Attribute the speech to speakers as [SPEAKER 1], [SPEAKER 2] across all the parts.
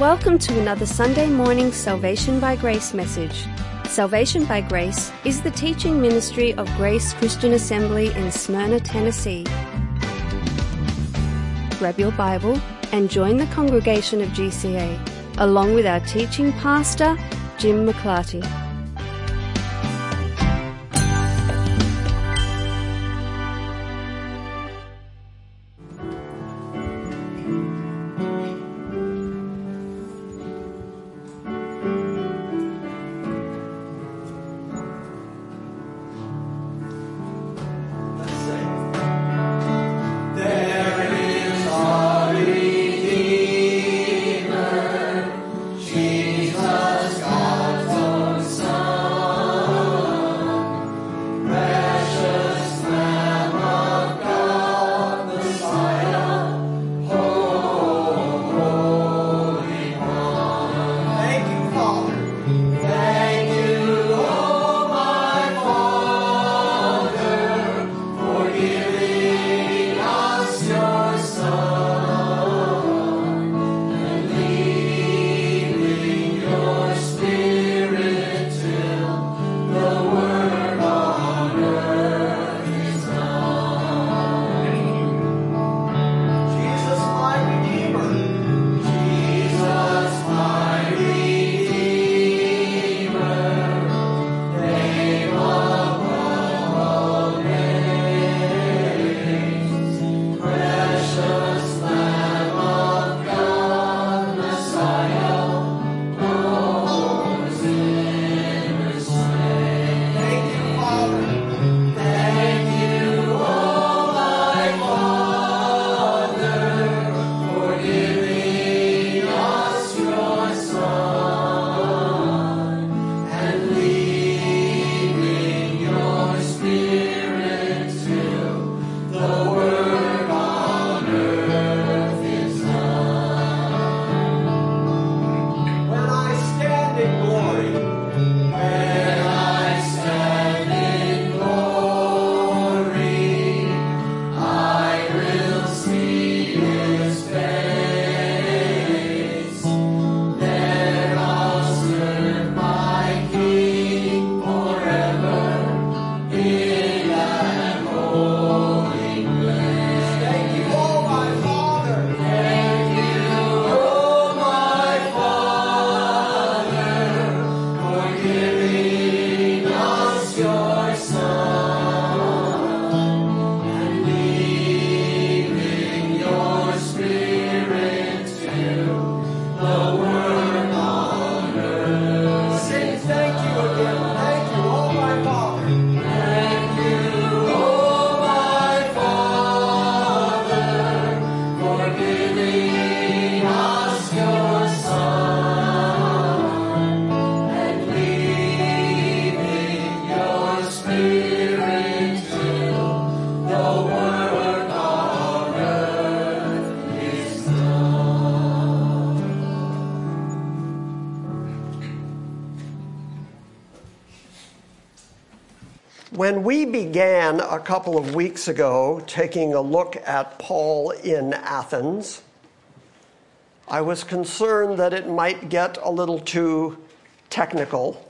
[SPEAKER 1] Welcome to another Sunday morning Salvation by Grace message. Salvation by Grace is the teaching ministry of Grace Christian Assembly in Smyrna, Tennessee. Grab your Bible and join the congregation of GCA, along with our teaching pastor, Jim McClarty.
[SPEAKER 2] We began a couple of weeks ago taking a look at Paul in Athens, I was concerned that it might get a little too technical,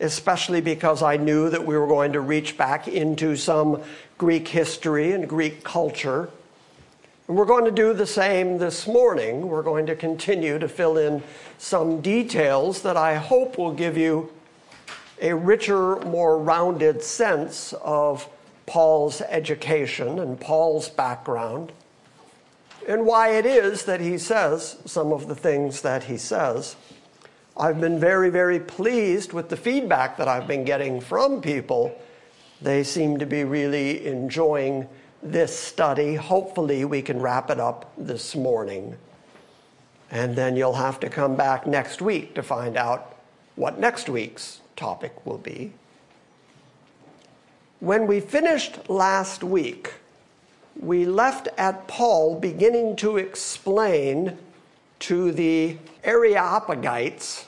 [SPEAKER 2] especially because I knew that we were going to reach back into some Greek history and Greek culture. And we're going to do the same this morning. We're going to continue to fill in some details that I hope will give you a richer, more rounded sense of Paul's education and Paul's background, and why it is that he says some of the things that he says. I've been very, very pleased with the feedback that I've been getting from people. They seem to be really enjoying this study. Hopefully, we can wrap it up this morning. And then you'll have to come back next week to find out what next week's topic will be. When we finished last week, we left at Paul beginning to explain to the Areopagites,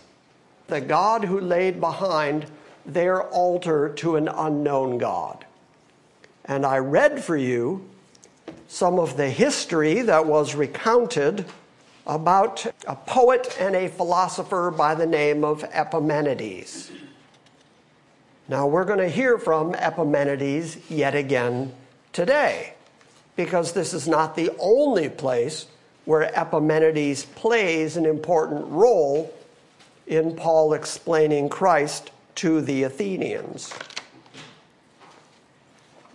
[SPEAKER 2] the God who laid behind their altar to an unknown God. And I read for you some of the history that was recounted
[SPEAKER 1] about a poet and a philosopher by the name of Epimenides. Now, we're going to hear from Epimenides yet again today, because this is not the only place where Epimenides plays an important role in Paul explaining Christ to the Athenians.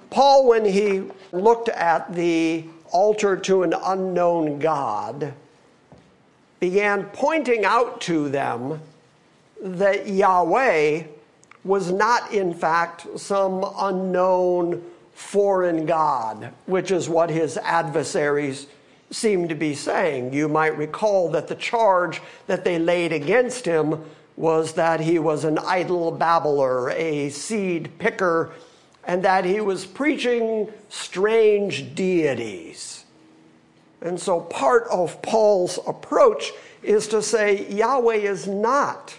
[SPEAKER 1] Paul, when he looked at the altar to an unknown God, began pointing out to them that Yahweh was not, in fact, some unknown foreign God, which is what his adversaries seem to be saying. You might recall that the charge that they laid against him was that he was an idle babbler, a seed picker, and that he was preaching strange deities. And so part of Paul's approach is to say Yahweh is not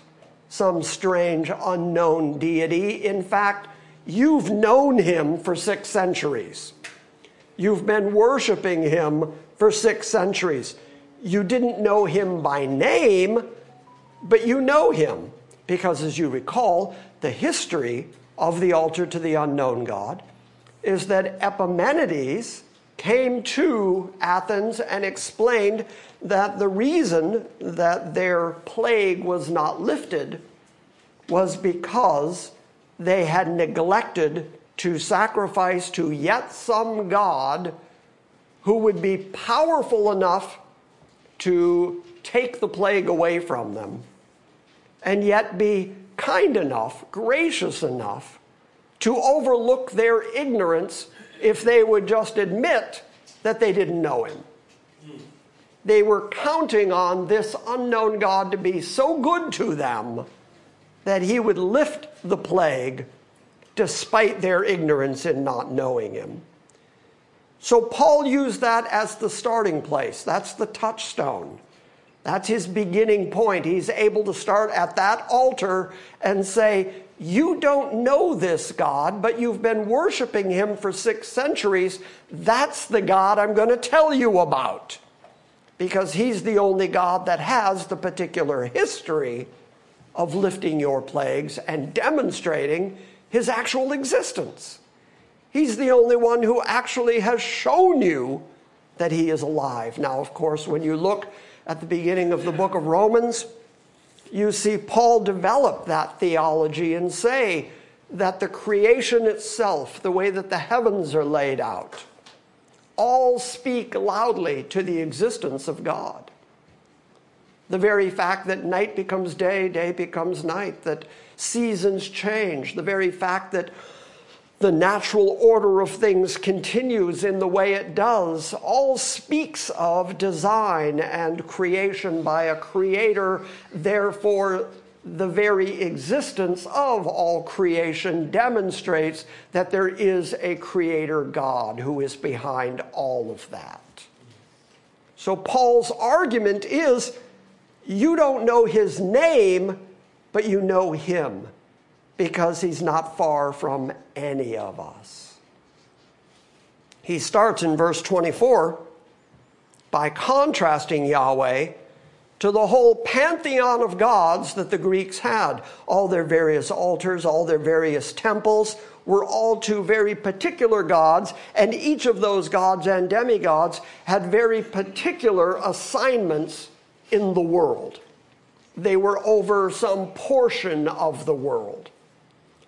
[SPEAKER 1] some strange unknown deity. In fact, you've known him for six centuries. You've been worshiping him for six centuries. You didn't know him by name, but you know him because, as you recall, the history of the altar to the unknown God is that Epimenides came to Athens and explained that the reason that their plague was not lifted was because they had neglected to sacrifice to yet some God who would be powerful enough to take the plague away from them and yet be kind enough, gracious enough to overlook their ignorance if they would just admit that they didn't know him. They were counting on this unknown God to be so good to them that he would lift the plague despite their ignorance in not knowing him. So Paul used that as the starting place. That's the touchstone. That's his beginning point. He's able to start at that altar and say, You don't know this God, but you've been worshiping him for six centuries. That's the God I'm going to tell you about. Because he's the only God that has the particular history of lifting your plagues and demonstrating his actual existence. He's the only one who actually has shown you that he is alive. Now, of course, when you look at the beginning of the book of Romans, you see Paul develop that theology and say that the creation itself, the way that the heavens are laid out, all speak loudly to the existence of God. The very fact that night becomes day, day becomes night, that seasons change, the very fact that the natural order of things continues in the way it does, all speaks of design and creation by a creator. Therefore, the very existence of all creation demonstrates that there is a creator God who is behind all of that. So, Paul's argument is you don't know his name, but you know him because he's not far from any of us. He starts in verse 24 by contrasting Yahweh to the whole pantheon of gods that the Greeks had. All their various altars, all their various temples were all to very particular gods, and each of those gods and demigods had very particular assignments in the world. They were over some portion of the world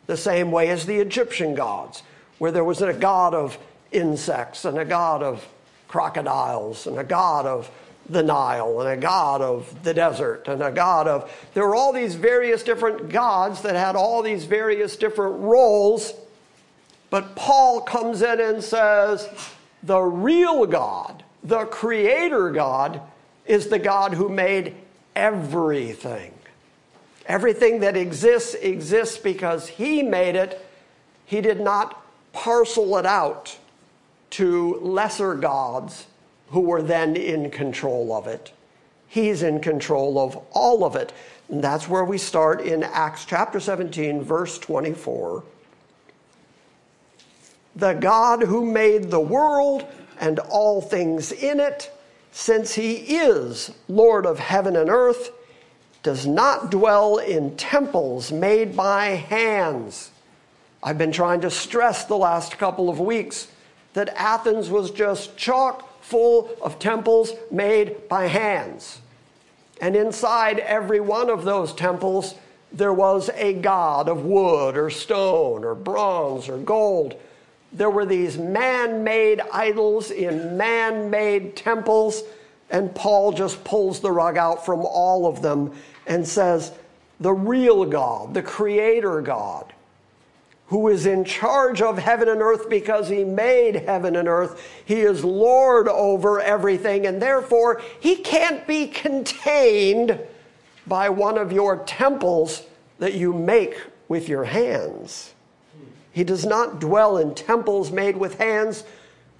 [SPEAKER 1] the same way as the Egyptian gods, where there was a god of insects and a god of crocodiles and a god of the Nile and a god of the desert and a god of. There were all these various different gods that had all these various different roles. But Paul comes in and says, the real God, the creator God, is the God who made everything. Everything that exists exists because He made it. He did not parcel it out to lesser gods who were then in control of it. He's in control of all of it. And that's where we start in Acts chapter 17, verse 24. The God who made the world and all things in it since he is Lord of heaven and earth, does not dwell in temples made by hands. I've been trying to stress the last couple of weeks that Athens was just chock full of temples made by hands. And inside every one of those temples, there was a god of wood or stone or bronze or gold. There were these man made idols in man made temples, and Paul just pulls the rug out from all of them and says, The real God, the creator God, who is in charge of heaven and earth because he made heaven and earth. He is Lord over everything, and therefore he can't be contained by one of your temples that you make with your hands. He does not dwell in temples made with hands,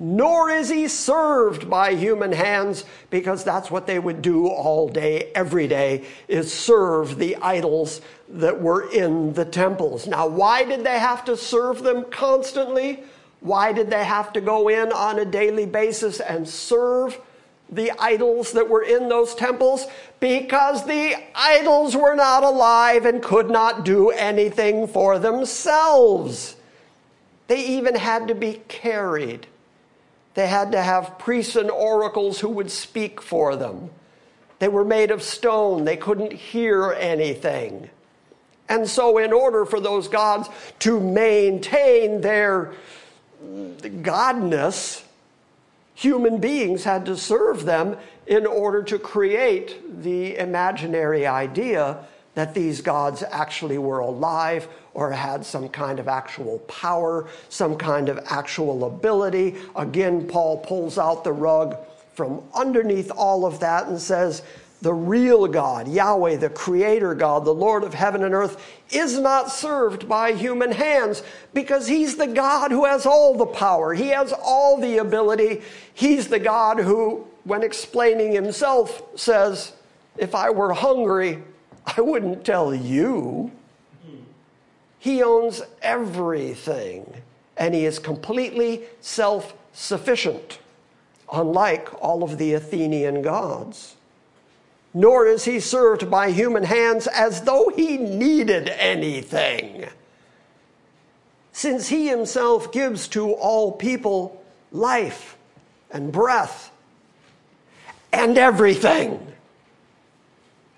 [SPEAKER 1] nor is he served by human hands, because that's what they would do all day, every day, is serve the idols that were in the temples. Now, why did they have to serve them constantly? Why did they have to go in on a daily basis and serve the idols that were in those temples? Because the idols were not alive and could not do anything for themselves. They even had to be carried. They had to have priests and oracles who would speak for them. They were made of stone. They couldn't hear anything. And so, in order for those gods to maintain their godness, human beings had to serve them in order to create the imaginary idea that these gods actually were alive or had some kind of actual power, some kind of actual ability. Again, Paul pulls out the rug from underneath all of that and says, the real God, Yahweh, the creator God, the Lord of heaven and earth, is not served by human hands because he's the God who has all the power. He has all the ability. He's the God who, when explaining himself, says, If I were hungry, I wouldn't tell you. He owns everything, and he is completely self sufficient, unlike all of the Athenian gods. Nor is he served by human hands as though he needed anything, since he himself gives to all people life and breath and everything.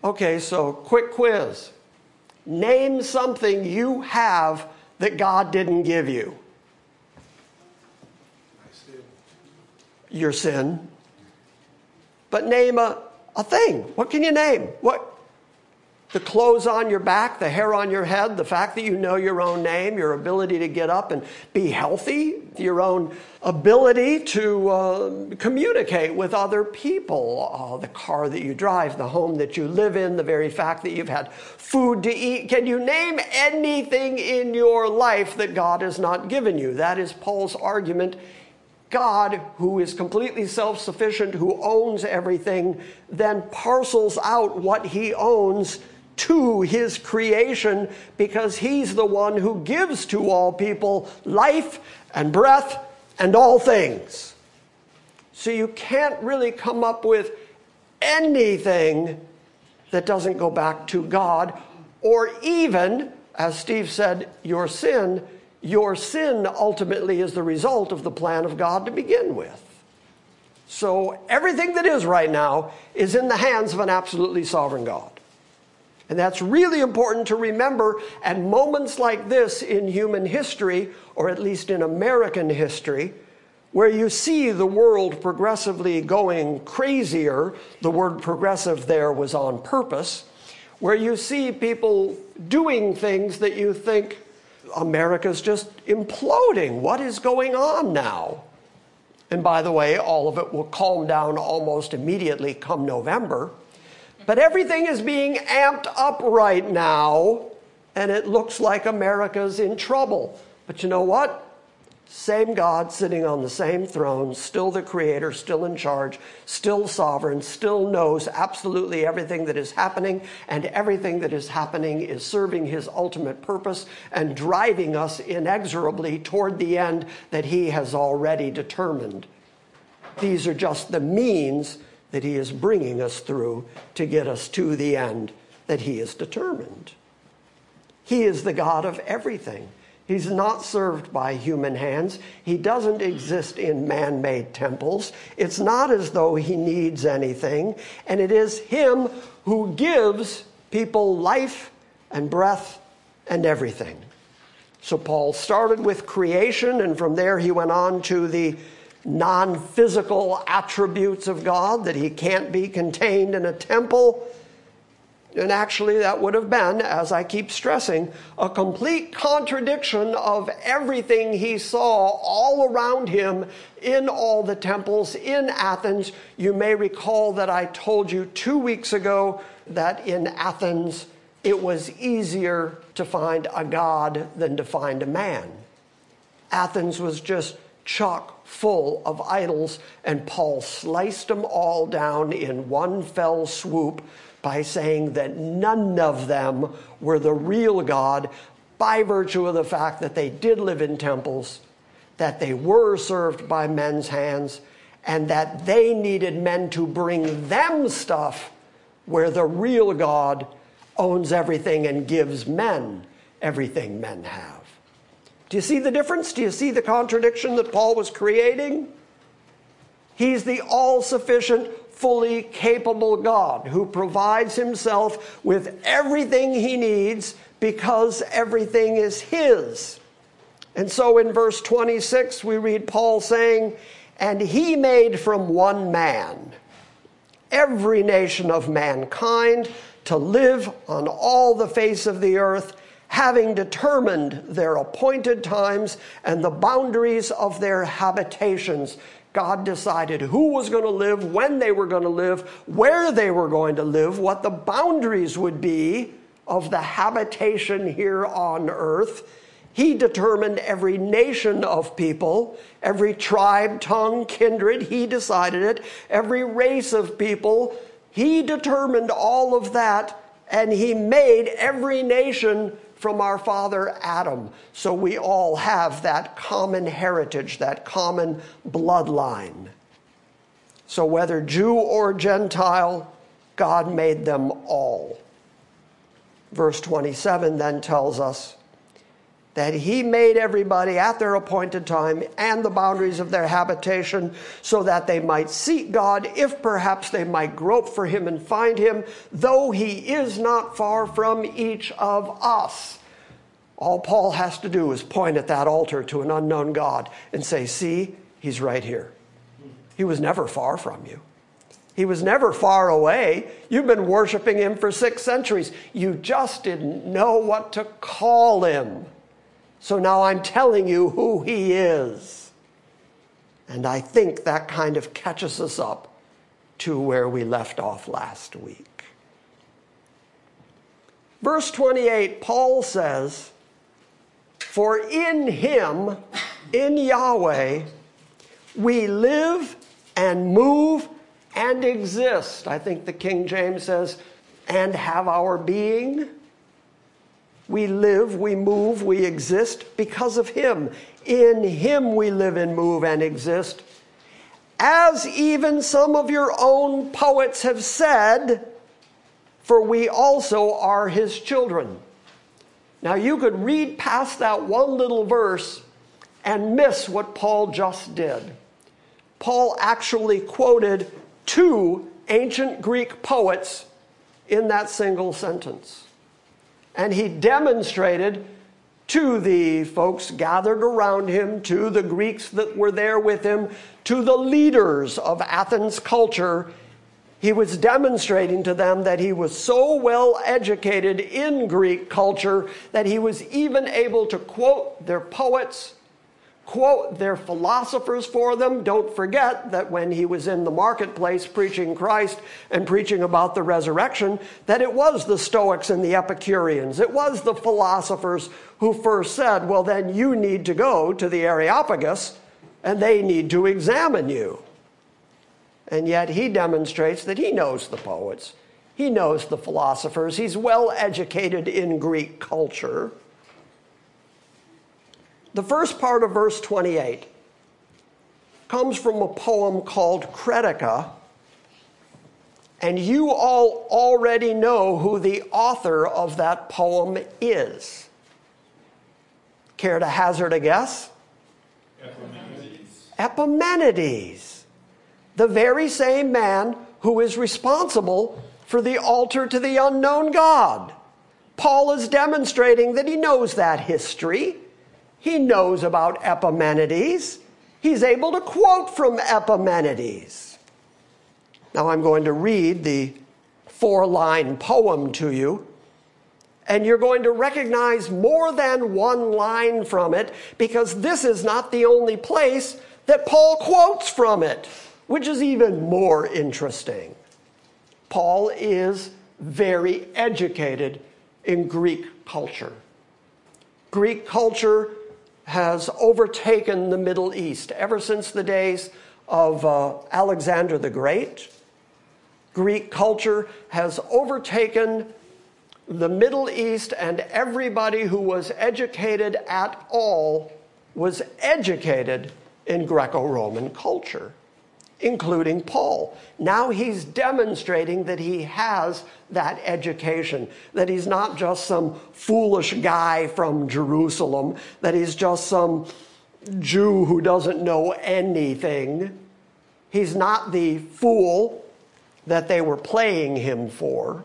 [SPEAKER 1] Okay, so quick quiz. Name something you have that God didn't give you. Your sin. But name a, a thing. What can you name? What? The clothes on your back, the hair on your head, the fact that you know your own name, your ability to get up and be healthy, your own ability to uh, communicate with other people, uh, the car that you drive, the home that you live in, the very fact that you've had food to eat. Can you name anything in your life that God has not given you? That is Paul's argument. God, who is completely self sufficient, who owns everything, then parcels out what he owns to his creation because he's the one who gives to all people life and breath and all things. So you can't really come up with anything that doesn't go back to God, or even, as Steve said, your sin. Your sin ultimately is the result of the plan of God to begin with. So everything that is right now is in the hands of an absolutely sovereign God. And that's really important to remember at moments like this in human history, or at least in American history, where you see the world progressively going crazier. The word progressive there was on purpose. Where you see people doing things that you think America's just imploding. What is going on now? And by the way, all of it will calm down almost immediately come November. But everything is being amped up right now, and it looks like America's in trouble. But you know what? Same God sitting on the same throne, still the creator, still in charge, still sovereign, still knows absolutely everything that is happening, and everything that is happening is serving his ultimate purpose and driving us inexorably toward the end that he has already determined. These are just the means that He is bringing us through to get us to the end that He has determined. He is the God of everything. He's not served by human hands. He doesn't exist in man made temples. It's not as though he needs anything. And it is Him who gives people life and breath and everything. So Paul started with creation, and from there he went on to the non physical attributes of God, that he can't be contained in a temple and actually, that would have been, as I keep stressing, a complete contradiction of everything he saw all around him in all the temples in Athens. You may recall that I told you two weeks ago that in Athens it was easier to find a god than to find a man. Athens was just chock full of idols, and Paul sliced them all down in one fell swoop by saying that none of them were the real God by virtue of the fact that they did live in temples, that they were served by men's hands, and that they needed men to bring them stuff where the real God owns everything and gives men everything men have. Do you see the difference? Do you see the contradiction that Paul was creating? He's the all sufficient, fully capable God who provides himself with everything he needs because everything is his. And so in verse 26, we read Paul saying, And he made from one man every nation of mankind to live on all the face of the earth, having determined their appointed times and the boundaries of their habitations God decided who was going to live, when they were going to live, where they were going to live, what the boundaries would be of the habitation here on earth. He determined every nation of people, every tribe, tongue, kindred, he decided it, every race of people. He determined all of that, and he made every nation from our father Adam. So we all have that common heritage, that common bloodline. So whether Jew or Gentile, God made them all. Verse 27 then tells us that he made everybody at their appointed time and the boundaries of their habitation so that they might seek God, if perhaps they might grope for him and find him, though he is not far from each of us. All Paul has to do is point at that altar to an unknown God and say, See, he's right here. He was never far from you. He was never far away. You've been worshiping him for six centuries. You just didn't know what to call him. So now I'm telling you who he is. And I think that kind of catches us up to where we left off last week. Verse 28, Paul says, For in him, in Yahweh, we live and move and exist. I think the King James says, and have our being. We live, we move, we exist because of Him. In Him we live and move and exist. As even some of your own poets have said, for we also are His children. Now you could read past that one little verse and miss what Paul just did. Paul actually quoted two ancient Greek poets in that single sentence. And he demonstrated to the folks gathered around him, to the Greeks that were there with him, to the leaders of Athens culture, he was demonstrating to them that he was so well educated in Greek culture that he was even able to quote their poets quote their philosophers for them. Don't forget that when he was in the marketplace preaching Christ and preaching about the resurrection, that it was the Stoics and the Epicureans, it was the philosophers who first said, well, then you need to go to the Areopagus and they need to examine you. And yet he demonstrates that he knows the poets. He knows the philosophers. He's well educated in Greek culture. The first part of verse 28 comes from a poem called Cretica, And you all already know who the author of that poem is. Care to hazard a guess?
[SPEAKER 3] Epimenides.
[SPEAKER 1] Epimenides, the very same man who is responsible for the altar to the unknown God. Paul is demonstrating that he knows that history. He knows about Epimenides. He's able to quote from Epimenides. Now I'm going to read the four line poem to you, and you're going to recognize more than one line from it because this is not the only place that Paul quotes from it, which is even more interesting. Paul is very educated in Greek culture. Greek culture has overtaken the Middle East ever since the days of uh, Alexander the Great. Greek culture has overtaken the Middle East, and everybody who was educated at all was educated in Greco Roman culture, including Paul. Now he's demonstrating that he has that education, that he's not just some foolish guy from Jerusalem, that he's just some Jew who doesn't know anything. He's not the fool that they were playing him for.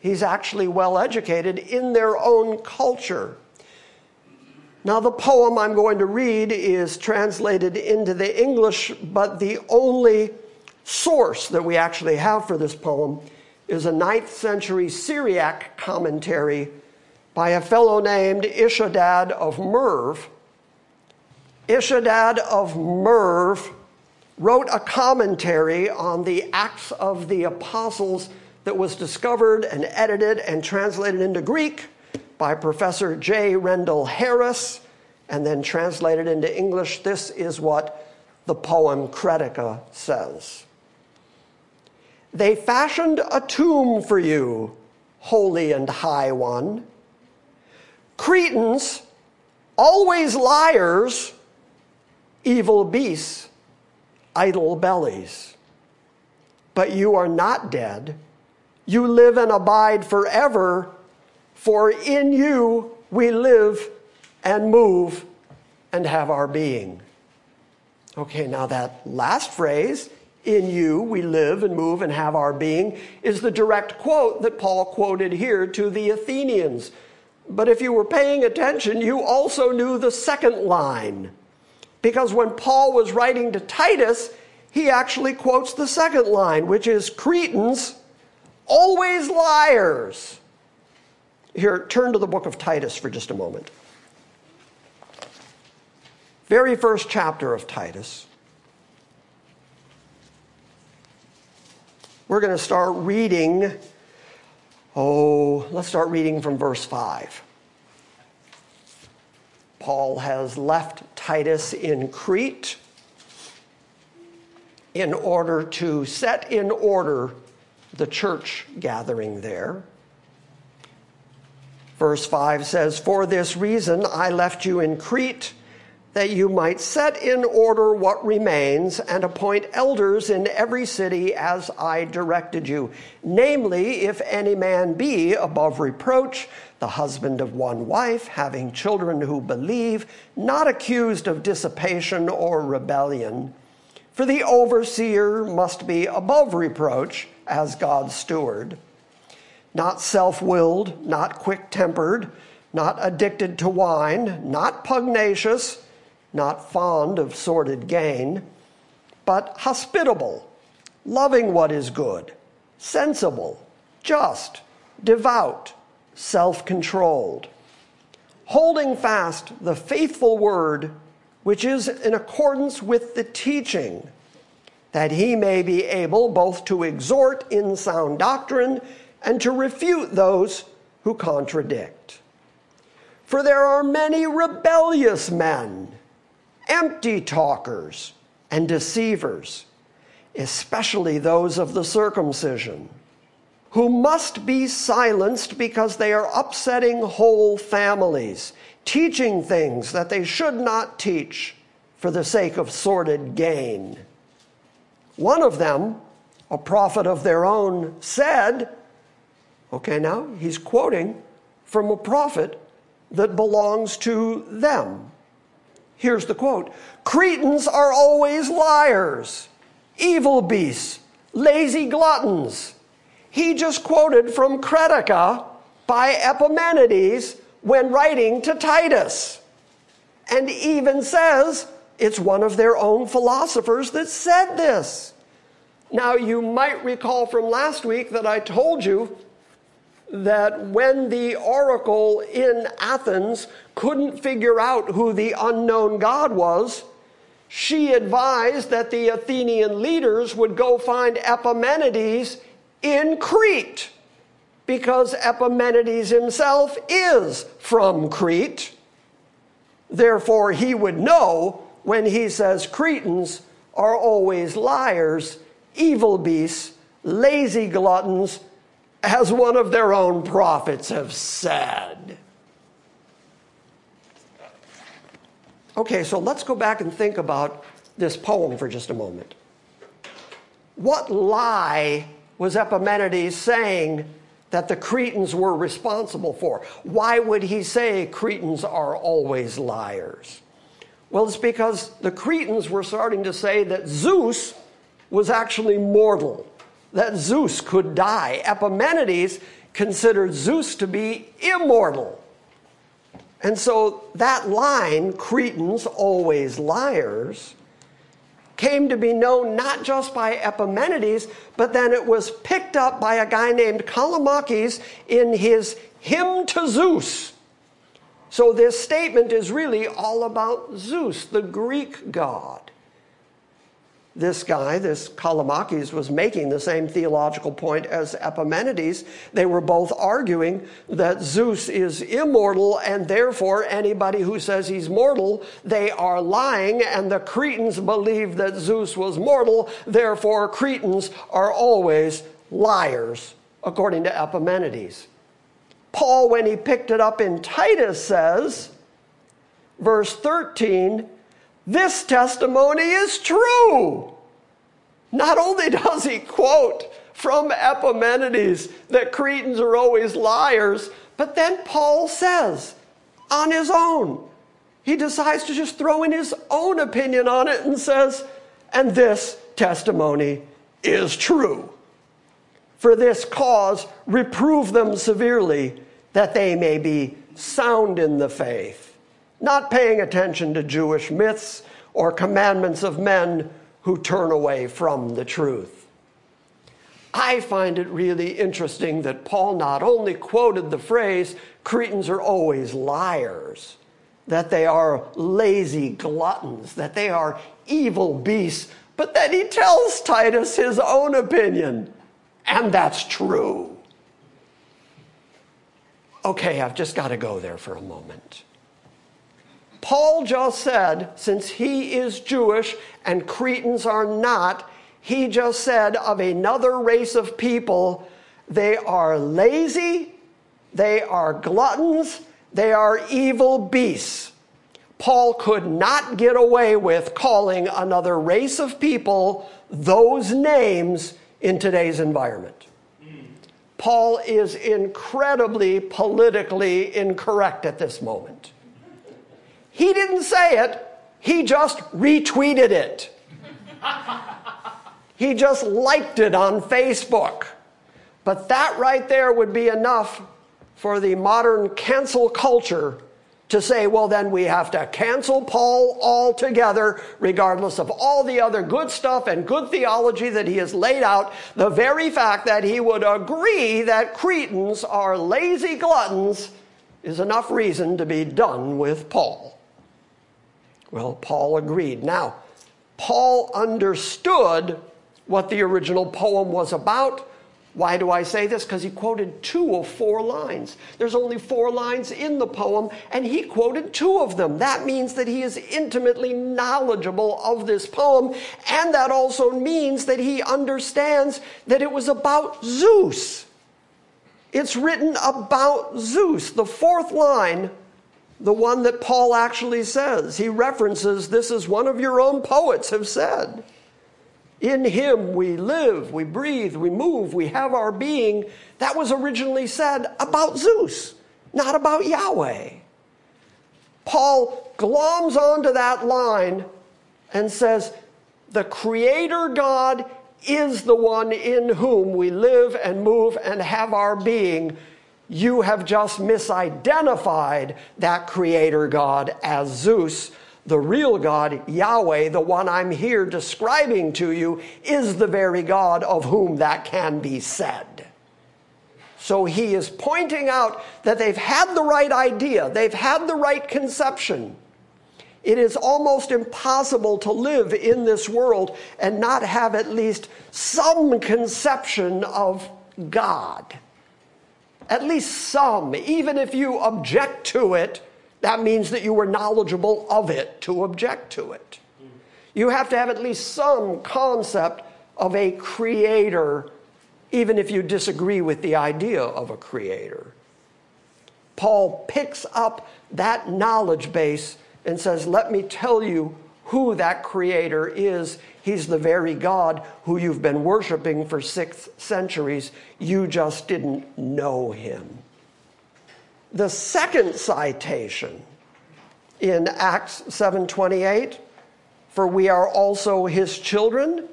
[SPEAKER 1] He's actually well educated in their own culture. Now, the poem I'm going to read is translated into the English, but the only source that we actually have for this poem is a 9th century Syriac commentary by a fellow named Ishodad of Merv. Ishodad of Merv wrote a commentary on the Acts of the Apostles that was discovered and edited and translated into Greek by Professor J. Rendel Harris and then translated into English. This is what the poem Cretica says. They fashioned a tomb for you, holy and high one. Cretans, always liars, evil beasts, idle bellies. But you are not dead. You live and abide forever, for in you we live and move and have our being. Okay, now that last phrase, in you we live and move and have our being, is the direct quote that Paul quoted here to the Athenians. But if you were paying attention, you also knew the second line. Because when Paul was writing to Titus, he actually quotes the second line, which is Cretans, always liars. Here, turn to the book of Titus for just a moment. Very first chapter of Titus. We're going to start reading. Oh, let's start reading from verse 5. Paul has left Titus in Crete in order to set in order the church gathering there. Verse 5 says, For this reason I left you in Crete that you might set in order what remains and appoint elders in every city as I directed you. Namely, if any man be above reproach, the husband of one wife, having children who believe, not accused of dissipation or rebellion. For the overseer must be above reproach as God's steward, not self willed, not quick tempered, not addicted to wine, not pugnacious not fond of sordid gain, but hospitable, loving what is good, sensible, just, devout, self controlled, holding fast the faithful word which is in accordance with the teaching, that he may be able both to exhort in sound doctrine and to refute those who contradict. For there are many rebellious men empty talkers and deceivers, especially those of the circumcision, who must be silenced because they are upsetting whole families, teaching things that they should not teach for the sake of sordid gain. One of them, a prophet of their own, said, okay, now he's quoting from a prophet that belongs to them. Here's the quote Cretans are always liars, evil beasts, lazy gluttons. He just quoted from Cretica by Epimenides when writing to Titus, and even says it's one of their own philosophers that said this. Now, you might recall from last week that I told you that when the oracle in Athens couldn't figure out who the unknown God was, she advised that the Athenian leaders would go find Epimenides in Crete because Epimenides himself is from Crete. Therefore, he would know when he says Cretans are always liars, evil beasts, lazy gluttons, as one of their own prophets have said. Okay, so let's go back and think about this poem for just a moment. What lie was Epimenides saying that the Cretans were responsible for? Why would he say Cretans are always liars? Well, it's because the Cretans were starting to say that Zeus was actually mortal, that Zeus could die. Epimenides considered Zeus to be immortal. And so that line, Cretans always liars, came to be known not just by Epimenides, but then it was picked up by a guy named Callimachus in his Hymn to Zeus. So this statement is really all about Zeus, the Greek god this guy, this Callimachus, was making the same theological point as Epimenides. They were both arguing that Zeus is immortal, and therefore anybody who says he's mortal, they are lying, and the Cretans believe that Zeus was mortal, therefore Cretans are always liars, according to Epimenides. Paul, when he picked it up in Titus, says, verse 13, this testimony is true. Not only does he quote from Epimenides that Cretans are always liars, but then Paul says on his own, he decides to just throw in his own opinion on it and says, and this testimony is true. For this cause, reprove them severely, that they may be sound in the faith not paying attention to Jewish myths or commandments of men who turn away from the truth. I find it really interesting that Paul not only quoted the phrase, Cretans are always liars, that they are lazy gluttons, that they are evil beasts, but that he tells Titus his own opinion, and that's true. Okay, I've just got to go there for a moment. Paul just said, since he is Jewish and Cretans are not, he just said of another race of people, they are lazy, they are gluttons, they are evil beasts. Paul could not get away with calling another race of people those names in today's environment. Paul is incredibly politically incorrect at this moment. He didn't say it, he just retweeted it. he just liked it on Facebook. But that right there would be enough for the modern cancel culture to say, well, then we have to cancel Paul altogether, regardless of all the other good stuff and good theology that he has laid out. The very fact that he would agree that Cretans are lazy gluttons is enough reason to be done with Paul. Well, Paul agreed. Now, Paul understood what the original poem was about. Why do I say this? Because he quoted two of four lines. There's only four lines in the poem, and he quoted two of them. That means that he is intimately knowledgeable of this poem, and that also means that he understands that it was about Zeus. It's written about Zeus. The fourth line the one that Paul actually says. He references this is one of your own poets have said. In him we live, we breathe, we move, we have our being. That was originally said about Zeus, not about Yahweh. Paul gloms onto that line and says, The Creator God is the one in whom we live and move and have our being. You have just misidentified that Creator God as Zeus the real God, Yahweh, the one I'm here describing to you, is the very God of whom that can be said. So he is pointing out that they've had the right idea, they've had the right conception. It is almost impossible to live in this world and not have at least some conception of God. At least some, even if you object to it that means that you were knowledgeable of it to object to it. You have to have at least some concept of a creator, even if you disagree with the idea of a creator. Paul picks up that knowledge base and says, Let me tell you who that creator is. He's the very God who you've been worshiping for six centuries. You just didn't know him. The second citation in Acts 7:28, for we are also his children,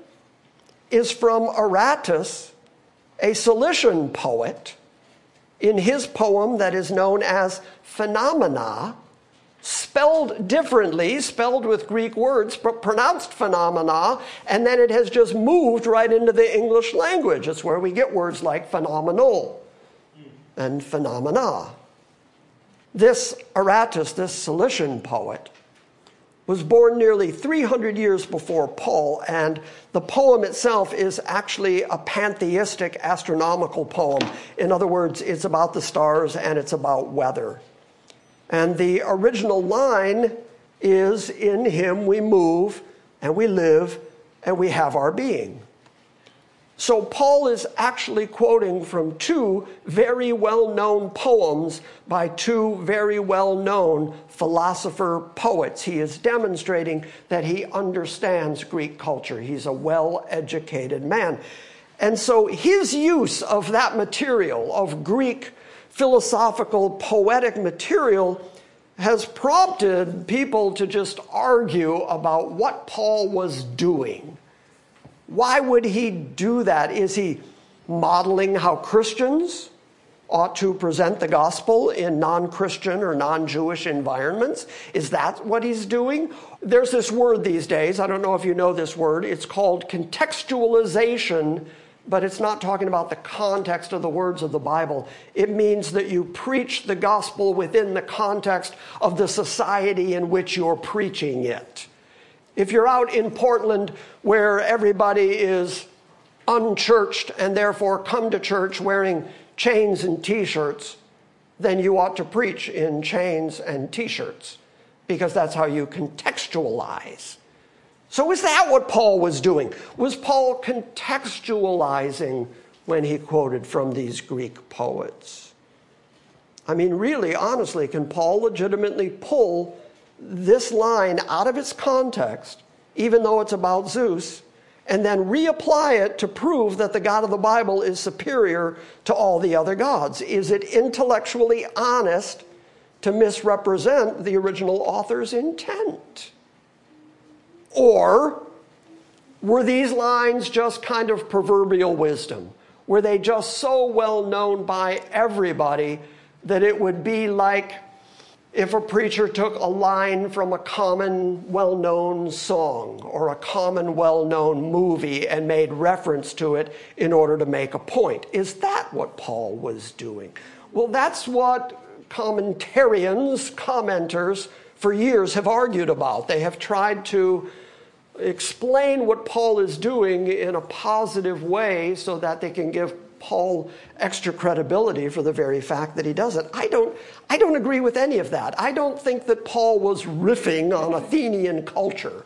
[SPEAKER 1] is from Aratus, a Cilician poet, in his poem that is known as Phenomena, spelled differently, spelled with Greek words, but pronounced phenomena, and then it has just moved right into the English language. It's where we get words like phenomenal and phenomena. This Aratus, this Cilician poet, was born nearly 300 years before Paul, and the poem itself is actually a pantheistic astronomical poem. In other words, it's about the stars and it's about weather. And the original line is In him we move and we live and we have our being. So, Paul is actually quoting from two very well known poems by two very well known philosopher poets. He is demonstrating that he understands Greek culture. He's a well educated man. And so, his use of that material, of Greek philosophical, poetic material, has prompted people to just argue about what Paul was doing why would he do that? Is he modeling how Christians ought to present the gospel in non Christian or non Jewish environments? Is that what he's doing? There's this word these days, I don't know if you know this word, it's called contextualization, but it's not talking about the context of the words of the Bible. It means that you preach the gospel within the context of the society in which you're preaching it. If you're out in Portland where everybody is unchurched and therefore come to church wearing chains and t shirts, then you ought to preach in chains and t shirts because that's how you contextualize. So, is that what Paul was doing? Was Paul contextualizing when he quoted from these Greek poets? I mean, really, honestly, can Paul legitimately pull this line out of its context, even though it's about Zeus, and then reapply it to prove that the God of the Bible is superior to all the other gods? Is it intellectually honest to misrepresent the original author's intent? Or were these lines just kind of proverbial wisdom? Were they just so well known by everybody that it would be like if a preacher took a line from a common, well known song or a common, well known movie and made reference to it in order to make a point. Is that what Paul was doing? Well, that's what commentarians, commenters, for years have argued about. They have tried to explain what Paul is doing in a positive way so that they can give Paul extra credibility for the very fact that he does it. I don't, I don't agree with any of that. I don't think that Paul was riffing on Athenian culture.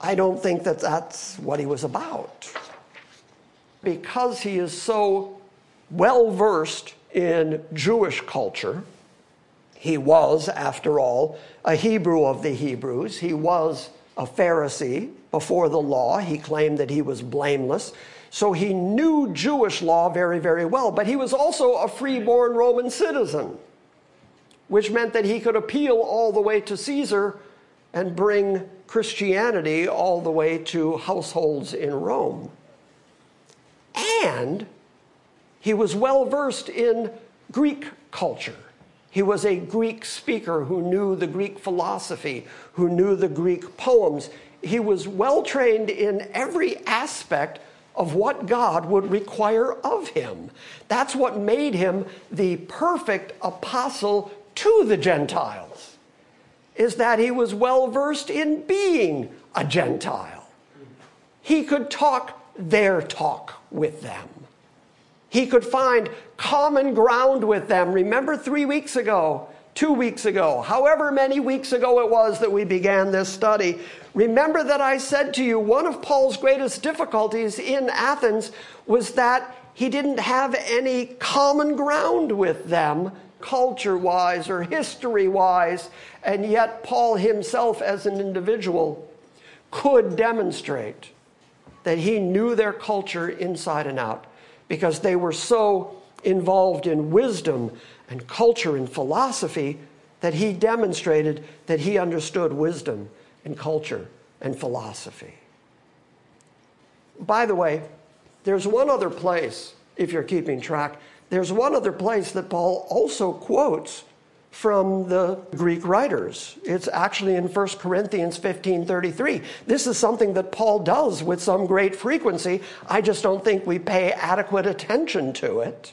[SPEAKER 1] I don't think that that's what he was about. Because he is so well versed in Jewish culture, he was, after all, a Hebrew of the Hebrews. He was a Pharisee before the law. He claimed that he was blameless. So he knew Jewish law very, very well. But he was also a freeborn Roman citizen, which meant that he could appeal all the way to Caesar and bring Christianity all the way to households in Rome. And he was well versed in Greek culture. He was a Greek speaker who knew the Greek philosophy, who knew the Greek poems. He was well trained in every aspect of what God would require of him. That's what made him the perfect apostle to the Gentiles, is that he was well versed in being a Gentile. He could talk their talk with them. He could find common ground with them. Remember three weeks ago, two weeks ago, however many weeks ago it was that we began this study. Remember that I said to you one of Paul's greatest difficulties in Athens was that he didn't have any common ground with them, culture wise or history wise, and yet Paul himself, as an individual, could demonstrate that he knew their culture inside and out because they were so involved in wisdom and culture and philosophy that he demonstrated that he understood wisdom and culture and philosophy. By the way, there's one other place, if you're keeping track, there's one other place that Paul also quotes from the Greek writers. It's actually in 1 Corinthians 15:33. This is something that Paul does with some great frequency. I just don't think we pay adequate attention to it.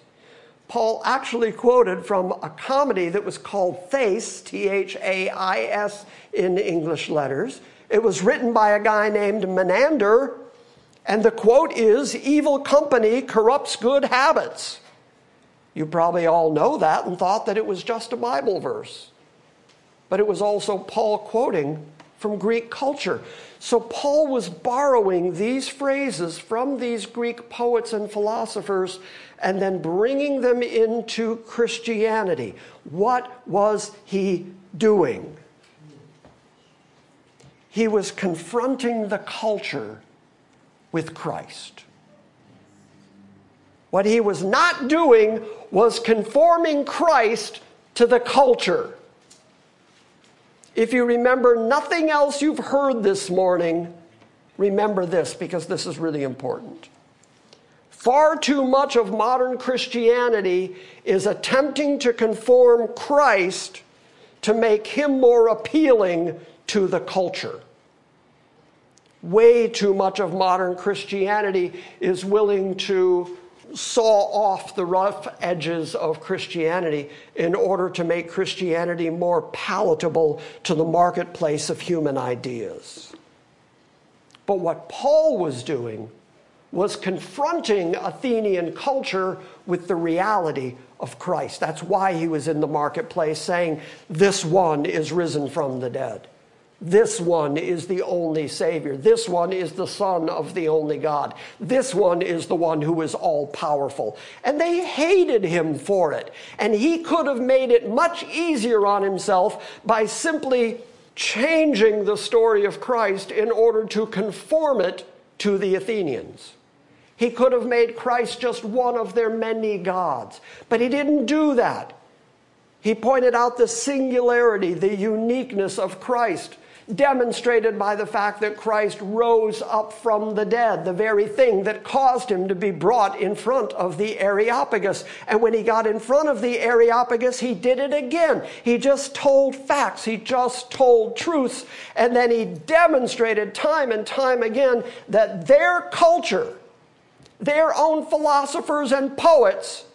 [SPEAKER 1] Paul actually quoted from a comedy that was called Thais, T H A I S in English letters. It was written by a guy named Menander, and the quote is Evil company corrupts good habits. You probably all know that and thought that it was just a Bible verse. But it was also Paul quoting from Greek culture. So Paul was borrowing these phrases from these Greek poets and philosophers and then bringing them into Christianity. What was he doing? He was confronting the culture with Christ. What he was not doing was conforming Christ to the culture. If you remember nothing else you've heard this morning, remember this because this is really important. Far too much of modern Christianity is attempting to conform Christ to make him more appealing to the culture. Way too much of modern Christianity is willing to saw off the rough edges of Christianity in order to make Christianity more palatable to the marketplace of human ideas. But what Paul was doing was confronting Athenian culture with the reality of Christ. That's why he was in the marketplace saying, This one is risen from the dead. This one is the only Savior. This one is the Son of the only God. This one is the one who is all powerful. And they hated him for it. And he could have made it much easier on himself by simply changing the story of Christ in order to conform it to the Athenians. He could have made Christ just one of their many gods. But he didn't do that. He pointed out the singularity, the uniqueness of Christ demonstrated by the fact that Christ rose up from the dead, the very thing that caused him to be brought in front of the Areopagus. And when he got in front of the Areopagus, he did it again. He just told facts, he just told truths, and then he demonstrated time and time again that their culture, their own philosophers and poets,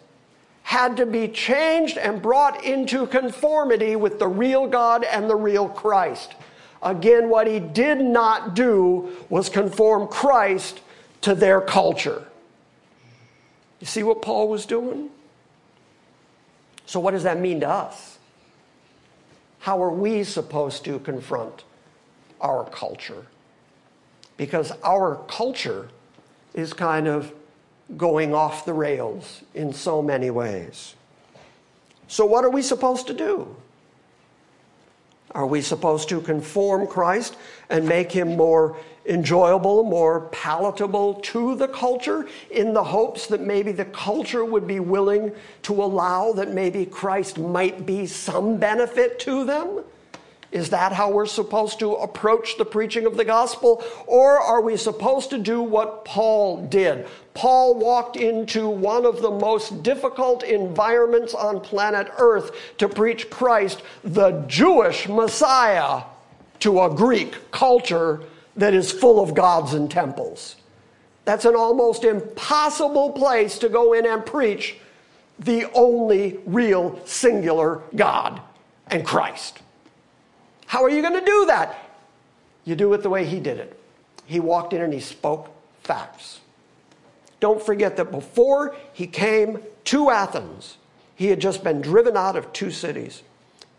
[SPEAKER 1] had to be changed and brought into conformity with the real God and the real Christ. Again, what he did not do was conform Christ to their culture. You see what Paul was doing? So, what does that mean to us? How are we supposed to confront our culture? Because our culture is kind of going off the rails in so many ways. So, what are we supposed to do? Are we supposed to conform Christ and make him more enjoyable, more palatable to the culture in the hopes that maybe the culture would be willing to allow that maybe Christ might be some benefit to them? Is that how we're supposed to approach the preaching of the gospel? Or are we supposed to do what Paul did? Paul walked into one of the most difficult environments on planet Earth to preach Christ, the Jewish Messiah, to a Greek culture that is full of gods and temples. That's an almost impossible place to go in and preach the only real singular God and Christ. How are you going to do that? You do it the way he did it. He walked in and he spoke facts. Don't forget that before he came to Athens, he had just been driven out of two cities.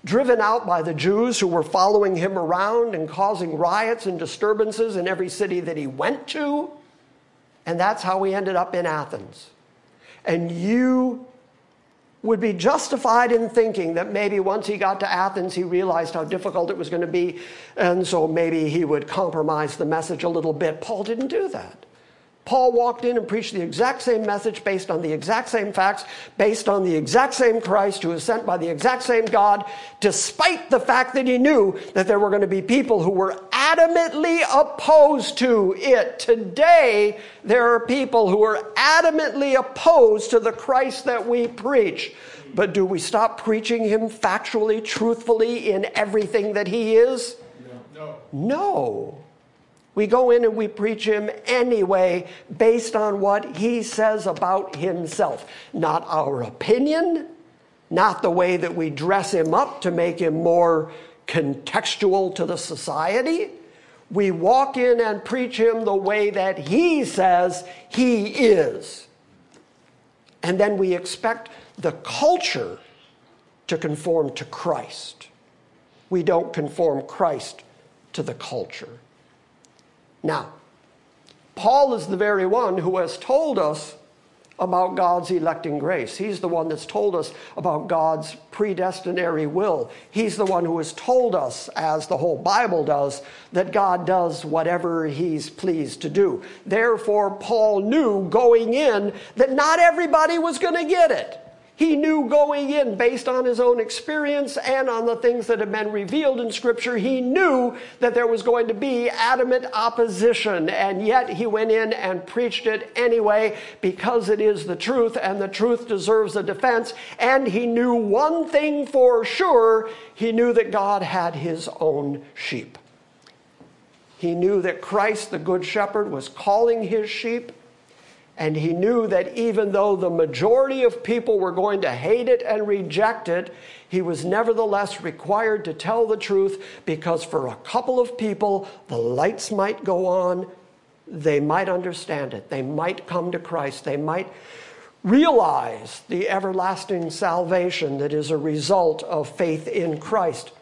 [SPEAKER 1] Driven out by the Jews who were following him around and causing riots and disturbances in every city that he went to. And that's how he ended up in Athens. And you would be justified in thinking that maybe once he got to Athens, he realized how difficult it was going to be, and so maybe he would compromise the message a little bit. Paul didn't do that. Paul walked in and preached the exact same message based on the exact same facts, based on the exact same Christ who was sent by the exact same God, despite the fact that he knew that there were going to be people who were adamantly opposed to it. Today, there are people who are adamantly opposed to the Christ that we preach. But do we stop preaching him factually, truthfully in everything that he is?
[SPEAKER 3] No.
[SPEAKER 1] No. We go in and we preach him anyway based on what he says about himself. Not our opinion, not the way that we dress him up to make him more contextual to the society. We walk in and preach him the way that he says he is. And then we expect the culture to conform to Christ. We don't conform Christ to the culture. Now, Paul is the very one who has told us about God's electing grace. He's the one that's told us about God's predestinary will. He's the one who has told us, as the whole Bible does, that God does whatever he's pleased to do. Therefore, Paul knew going in that not everybody was going to get it. He knew going in, based on his own experience and on the things that had been revealed in Scripture, he knew that there was going to be adamant opposition. And yet he went in and preached it anyway because it is the truth and the truth deserves a defense. And he knew one thing for sure he knew that God had his own sheep. He knew that Christ, the Good Shepherd, was calling his sheep and he knew that even though the majority of people were going to hate it and reject it, he was nevertheless required to tell the truth because for a couple of people, the lights might go on. They might understand it. They might come to Christ. They might realize the everlasting salvation that is a result of faith in Christ.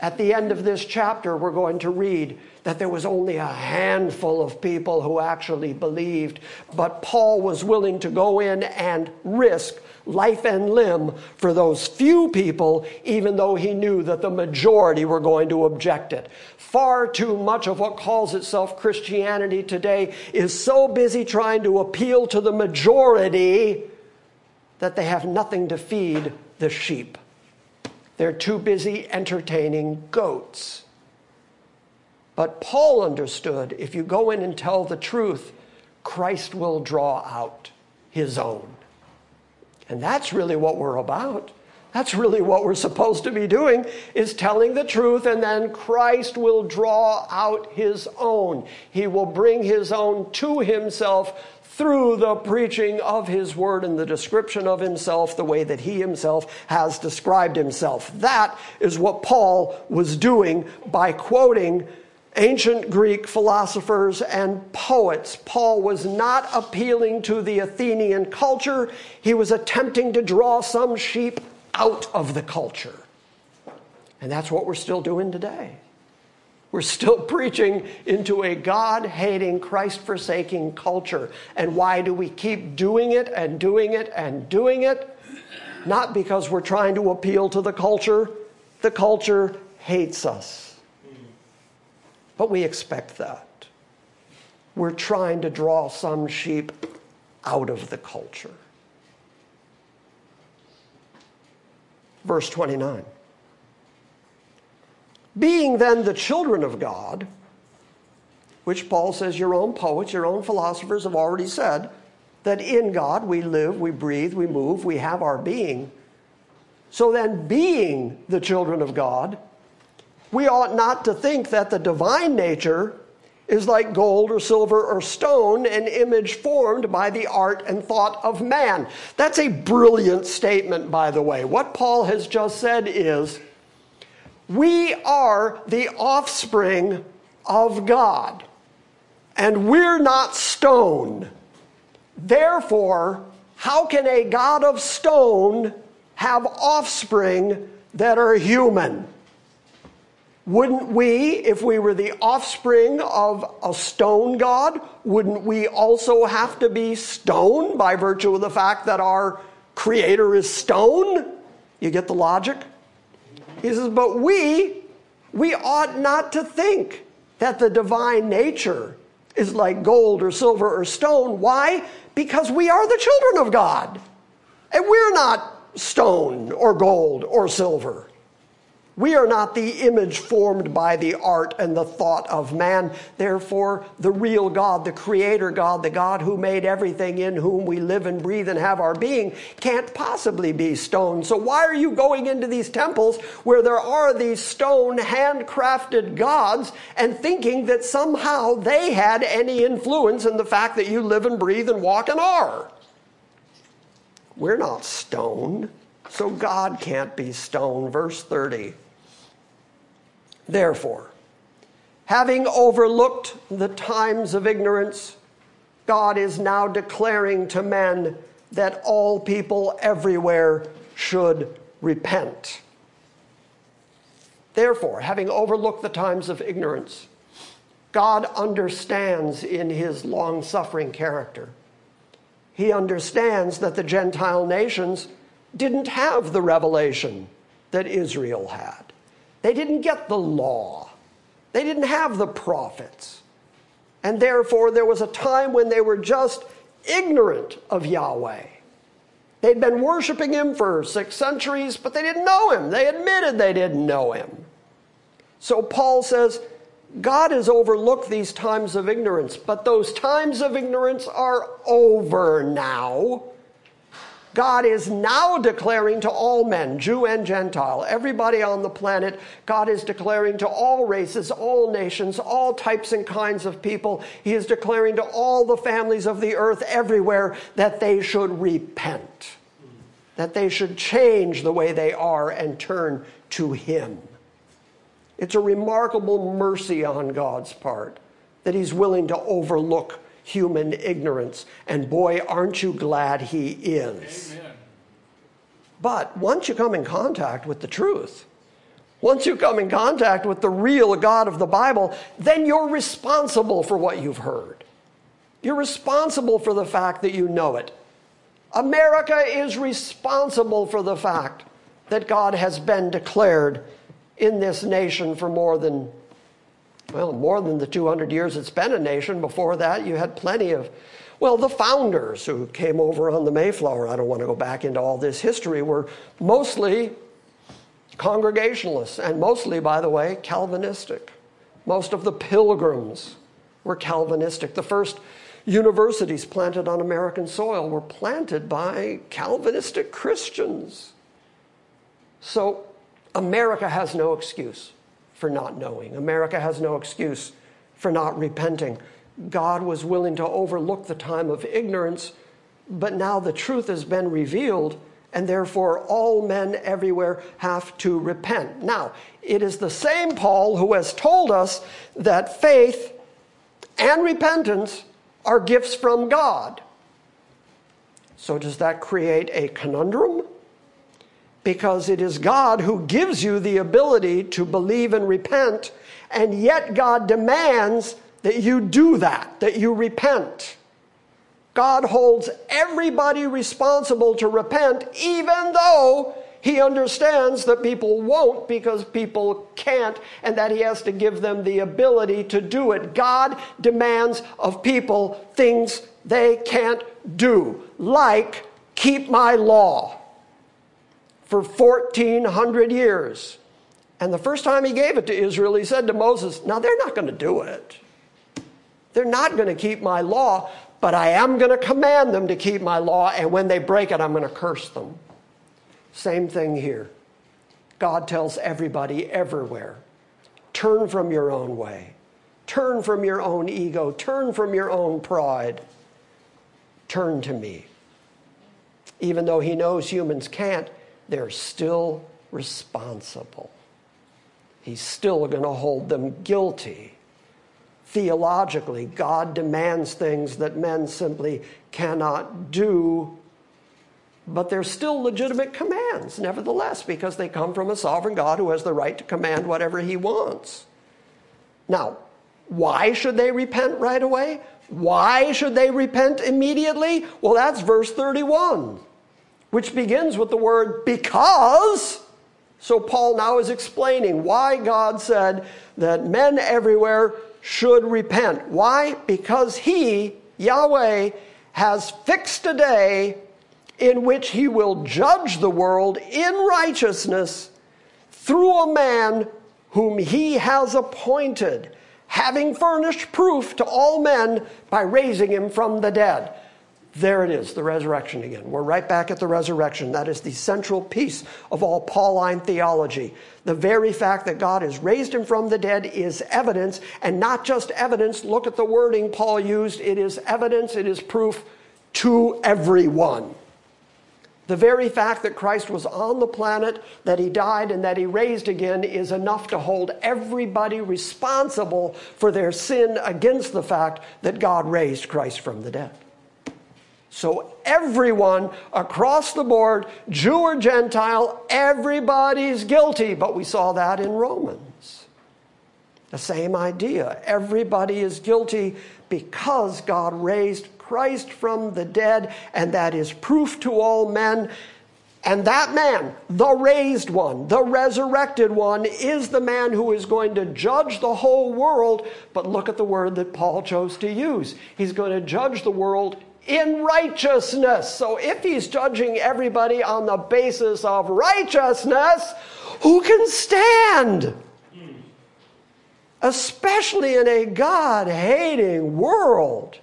[SPEAKER 1] At the end of this chapter, we're going to read that there was only a handful of people who actually believed, but Paul was willing to go in and risk life and limb for those few people, even though he knew that the majority were going to object it. Far too much of what calls itself Christianity today is so busy trying to appeal to the majority that they have nothing to feed the sheep. They're too busy entertaining goats. But Paul understood if you go in and tell the truth, Christ will draw out his own. And that's really what we're about. That's really what we're supposed to be doing is telling the truth and then Christ will draw out his own. He will bring his own to himself through the preaching of his word and the description of himself the way that he himself has described himself. That is what Paul was doing by quoting ancient Greek philosophers and poets. Paul was not appealing to the Athenian culture, he was attempting to draw some sheep out of the culture. And that's what we're still doing today. We're still preaching into a God hating, Christ forsaking culture. And why do we keep doing it and doing it and doing it? Not because we're trying to appeal to the culture. The culture hates us. But we expect that. We're trying to draw some sheep out of the culture. Verse 29. Being then the children of God, which Paul says your own poets, your own philosophers have already said, that in God we live, we breathe, we move, we have our being. So then, being the children of God, we ought not to think that the divine nature is like gold or silver or stone, an image formed by the art and thought of man. That's a brilliant statement, by the way. What Paul has just said is we are the offspring of God, and we're not stone. Therefore, how can a God of stone have offspring that are human? Wouldn't we, if we were the offspring of a stone God, wouldn't we also have to be stone by virtue of the fact that our creator is stone? You get the logic? He says, but we, we ought not to think that the divine nature is like gold or silver or stone. Why? Because we are the children of God. And we're not stone or gold or silver. We are not the image formed by the art and the thought of man. Therefore, the real God, the creator God, the God who made everything in whom we live and breathe and have our being, can't possibly be stone. So, why are you going into these temples where there are these stone handcrafted gods and thinking that somehow they had any influence in the fact that you live and breathe and walk and are? We're not stone, so God can't be stone. Verse 30. Therefore, having overlooked the times of ignorance, God is now declaring to men that all people everywhere should repent. Therefore, having overlooked the times of ignorance, God understands in his long suffering character. He understands that the Gentile nations didn't have the revelation that Israel had. They didn't get the law, they didn't have the prophets. And therefore, there was a time when they were just ignorant of Yahweh. They'd been worshiping him for six centuries, but they didn't know him. They admitted they didn't know him. So Paul says, God has overlooked these times of ignorance, but those times of ignorance are over now. God is now declaring to all men, Jew and Gentile, everybody on the planet, God is declaring to all races, all nations, all types and kinds of people, He is declaring to all the families of the earth everywhere that they should repent, that they should change the way they are and turn to Him. It's a remarkable mercy on God's part that He's willing to overlook human ignorance. And boy, aren't you glad he is. Amen. But once you come in contact with the truth, once you come in contact with the real God of the Bible, then you're responsible for what you've heard. You're responsible for the fact that you know it. America is responsible for the fact that God has been declared in this nation for more than well, more than the 200 years it's been a nation. Before that, you had plenty of, well, the founders who came over on the Mayflower. I don't want to go back into all this history, were mostly Congregationalists, and mostly, by the way, Calvinistic. Most of the pilgrims were Calvinistic. The first universities planted on American soil were planted by Calvinistic Christians. So America has no excuse for not knowing. America has no excuse for not repenting. God was willing to overlook the time of ignorance, but now the truth has been revealed, and therefore all men everywhere have to repent. Now, it is the same Paul who has told us that faith and repentance are gifts from God. So, does that create a conundrum? Because it is God who gives you the ability to believe and repent, and yet God demands that you do that, that you repent. God holds everybody responsible to repent, even though He understands that people won't because people can't, and that He has to give them the ability to do it. God demands of people things they can't do, like keep my law for 1400 years. And the first time he gave it to Israel, he said to Moses, Now they're not going to do it. They're not going to keep my law, but I am going to command them to keep my law, and when they break it, I'm going to curse them. Same thing here. God tells everybody everywhere turn from your own way, turn from your own ego, turn from your own pride, turn to me. Even though he knows humans can't, they're still responsible. He's still going to hold them guilty. Theologically, God demands things that men simply cannot do, but they're still legitimate commands, nevertheless, because they come from a sovereign God who has the right to command whatever he wants. Now, why should they repent right away? Why should they repent immediately? Well, that's verse 31 which begins with the word because. So Paul now is explaining why God said that men everywhere should repent. Why? Because he, Yahweh, has fixed a day in which he will judge the world in righteousness through a man whom he has appointed, having furnished proof to all men by raising him from the dead. There it is, the resurrection again. We're right back at the resurrection. That is the central piece of all Pauline theology. The very fact that God has raised him from the dead is evidence, and not just evidence. Look at the wording Paul used. It is evidence, it is proof to everyone. The very fact that Christ was on the planet, that he died, and that he raised again is enough to hold everybody responsible for their sin against the fact that God raised Christ from the dead. So, everyone across the board, Jew or Gentile, everybody's guilty. But we saw that in Romans. The same idea. Everybody is guilty because God raised Christ from the dead, and that is proof to all men. And that man, the raised one, the resurrected one, is the man who is going to judge the whole world. But look at the word that Paul chose to use. He's going to judge the world in righteousness. So if he's judging everybody on the basis of righteousness, who can stand? Especially in a God hating world,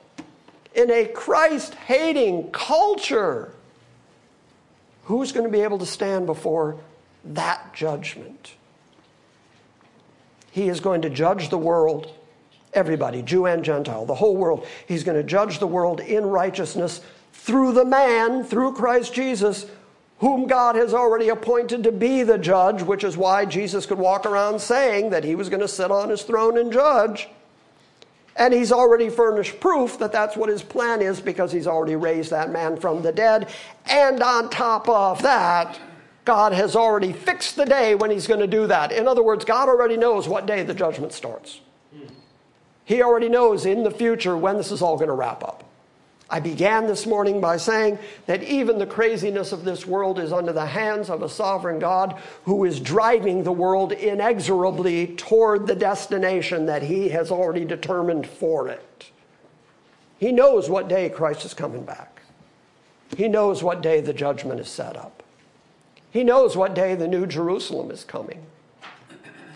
[SPEAKER 1] in a Christ hating culture. Who's going to be able to stand before that judgment? He is going to judge the world Everybody, Jew and Gentile, the whole world. He's going to judge the world in righteousness through the man, through Christ Jesus, whom God has already appointed to be the judge, which is why Jesus could walk around saying that he was going to sit on his throne and judge. And he's already furnished proof that that's what his plan is because he's already raised that man from the dead. And on top of that, God has already fixed the day when he's going to do that. In other words, God already knows what day the judgment starts. He already knows in the future when this is all going to wrap up. I began this morning by saying that even the craziness of this world is under the hands of a sovereign God who is driving the world inexorably toward the destination that he has already determined for it. He knows what day Christ is coming back. He knows what day the judgment is set up. He knows what day the new Jerusalem is coming.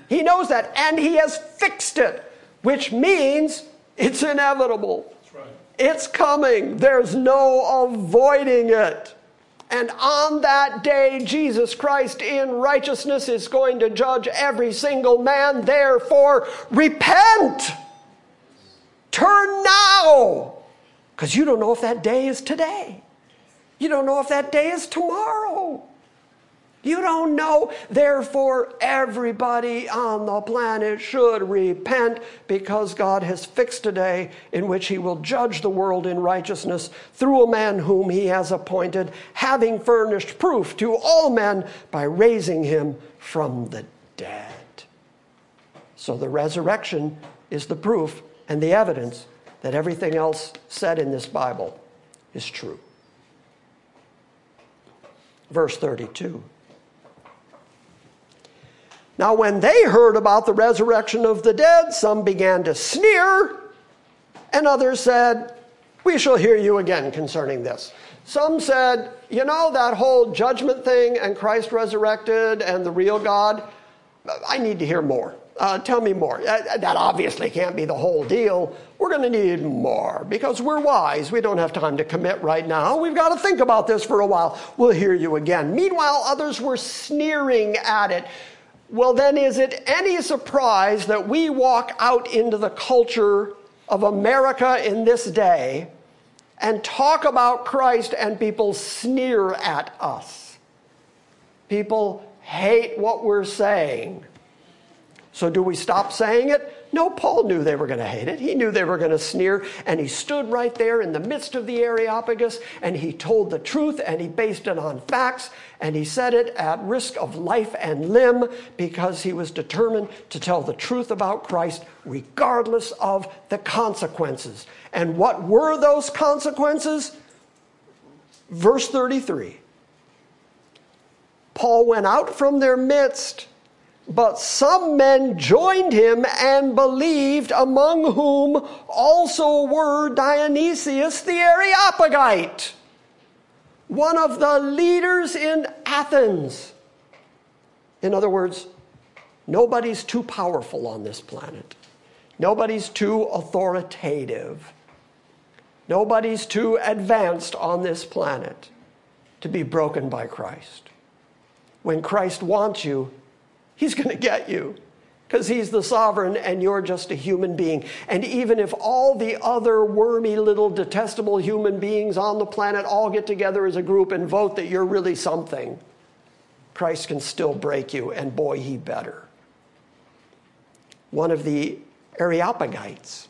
[SPEAKER 1] He knows that, and he has fixed it which means it's inevitable. Right. It's coming. There's no avoiding it. And on that day, Jesus Christ in righteousness is going to judge every single man. Therefore, repent. Turn now. Because you don't know if that day is today. You don't know if that day is tomorrow. You don't know. Therefore, everybody on the planet should repent because God has fixed a day in which He will judge the world in righteousness through a man whom He has appointed, having furnished proof to all men by raising Him from the dead. So the resurrection is the proof and the evidence that everything else said in this Bible is true. Verse 32. Now, when they heard about the resurrection of the dead, some began to sneer, and others said, We shall hear you again concerning this. Some said, You know, that whole judgment thing and Christ resurrected and the real God, I need to hear more. Uh, tell me more. Uh, that obviously can't be the whole deal. We're going to need more because we're wise. We don't have time to commit right now. We've got to think about this for a while. We'll hear you again. Meanwhile, others were sneering at it. Well, then, is it any surprise that we walk out into the culture of America in this day and talk about Christ and people sneer at us? People hate what we're saying. So, do we stop saying it? No, Paul knew they were going to hate it. He knew they were going to sneer, and he stood right there in the midst of the Areopagus, and he told the truth, and he based it on facts, and he said it at risk of life and limb because he was determined to tell the truth about Christ regardless of the consequences. And what were those consequences? Verse 33 Paul went out from their midst but some men joined him and believed, among whom also were Dionysius the Areopagite, one of the leaders in Athens. In other words, nobody's too powerful on this planet. Nobody's too authoritative. Nobody's too advanced on this planet to be broken by Christ. When Christ wants you, He's going to get you because he's the sovereign and you're just a human being. And even if all the other wormy little detestable human beings on the planet all get together as a group and vote that you're really something, Christ can still break you, and boy, he better. One of the Areopagites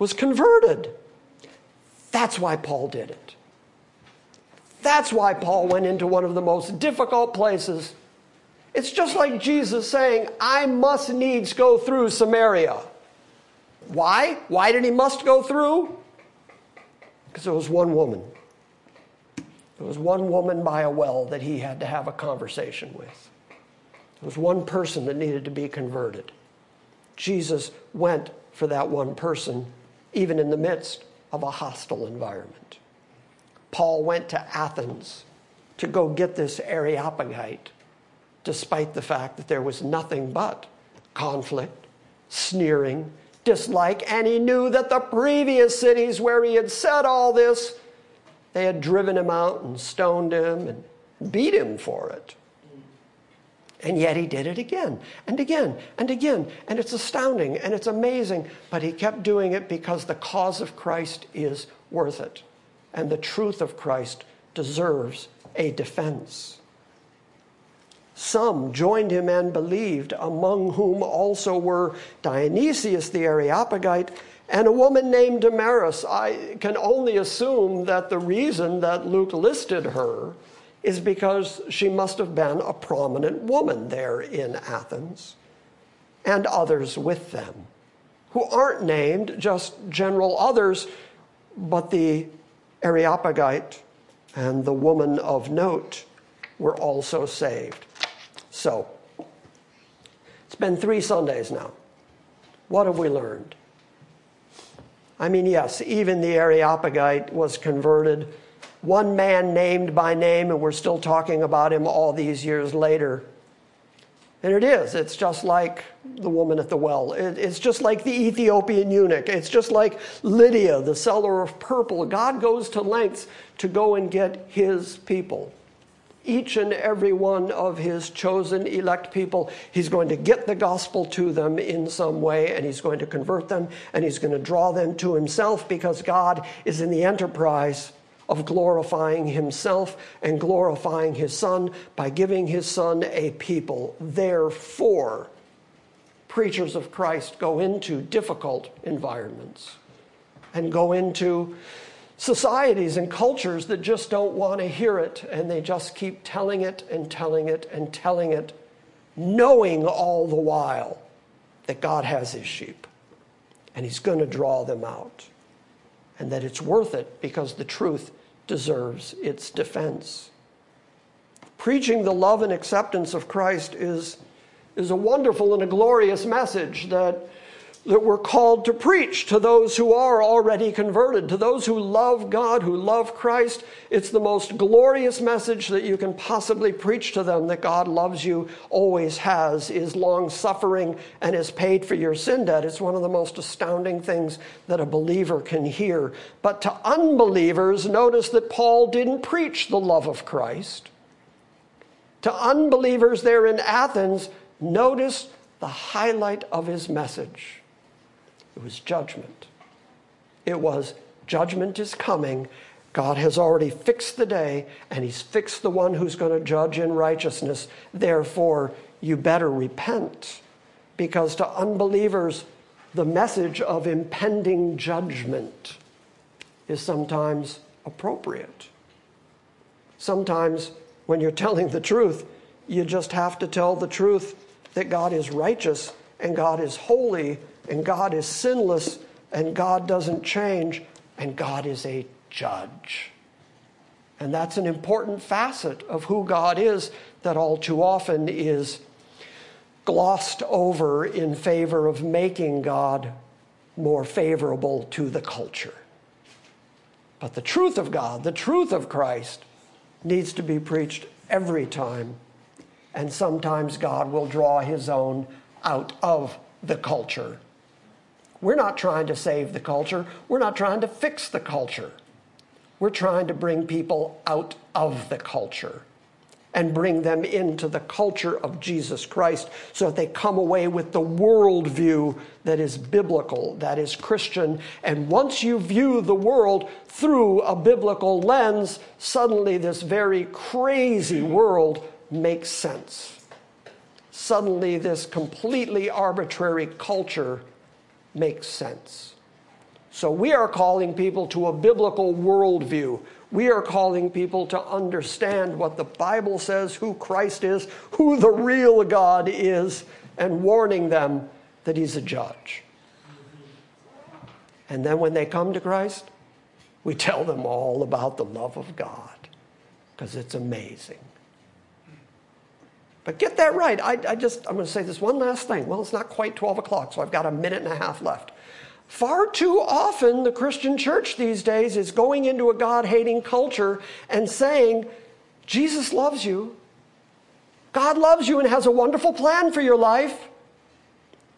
[SPEAKER 1] was converted. That's why Paul did it. That's why Paul went into one of the most difficult places it's just like Jesus saying, I must needs go through Samaria. Why? Why did he must go through? Because there was one woman. There was one woman by a well that he had to have a conversation with. There was one person that needed to be converted. Jesus went for that one person, even in the midst of a hostile environment. Paul went to Athens to go get this Areopagite despite the fact that there was nothing but conflict, sneering, dislike, and he knew that the previous cities where he had said all this, they had driven him out and stoned him and beat him for it. And yet he did it again and again and again. And it's astounding and it's amazing. But he kept doing it because the cause of Christ is worth it. And the truth of Christ deserves a defense. Some joined him and believed, among whom also were Dionysius the Areopagite and a woman named Damaris. I can only assume that the reason that Luke listed her is because she must have been a prominent woman there in Athens, and others with them, who aren't named, just general others, but the Areopagite and the woman of note were also saved. So, it's been three Sundays now. What have we learned? I mean, yes, even the Areopagite was converted. One man named by name, and we're still talking about him all these years later. And it is. It's just like the woman at the well. it's just like the Ethiopian eunuch. It's just like Lydia, the seller of purple. God goes to lengths to go and get his people each and every one of his chosen elect people. He's going to get the gospel to them in some way, and he's going to convert them, and he's going to draw them to himself because God is in the enterprise of glorifying himself and glorifying his son by giving his son a people. Therefore, preachers of Christ go into difficult environments and go into societies and cultures that just don't want to hear it and they just keep telling it and telling it and telling it, knowing all the while that God has his sheep and he's going to draw them out and that it's worth it because the truth deserves its defense. Preaching the love and acceptance of Christ is is a wonderful and a glorious message that that we're called to preach to those who are already converted, to those who love God, who love Christ. It's the most glorious message that you can possibly preach to them that God loves you, always has, is long suffering, and is paid for your sin debt. It's one of the most astounding things that a believer can hear. But to unbelievers, notice that Paul didn't preach the love of Christ. To unbelievers there in Athens, notice the highlight of his message it was judgment. It was judgment is coming. God has already fixed the day, and He's fixed the one who's going to judge in righteousness. Therefore, you better repent. Because to unbelievers, the message of impending judgment is sometimes appropriate. Sometimes, when you're telling the truth, you just have to tell the truth that God is righteous and God is holy and God is sinless, and God doesn't change, and God is a judge. And that's an important facet of who God is that all too often is glossed over in favor of making God more favorable to the culture. But the truth of God, the truth of Christ, needs to be preached every time. And sometimes God will draw his own out of the culture we're not trying to save the culture. We're not trying to fix the culture. We're trying to bring people out of the culture and bring them into the culture of Jesus Christ so that they come away with the worldview that is biblical, that is Christian. And once you view the world through a biblical lens, suddenly this very crazy world makes sense. Suddenly, this completely arbitrary culture makes sense. So we are calling people to a biblical worldview. We are calling people to understand what the Bible says, who Christ is, who the real God is, and warning them that He's a judge. And then when they come to Christ, we tell them all about the love of God because it's amazing. But get that right. I, I just, I'm going to say this one last thing. Well, it's not quite 12 o'clock, so I've got a minute and a half left. Far too often, the Christian church these days is going into a God hating culture and saying, Jesus loves you. God loves you and has a wonderful plan for your life.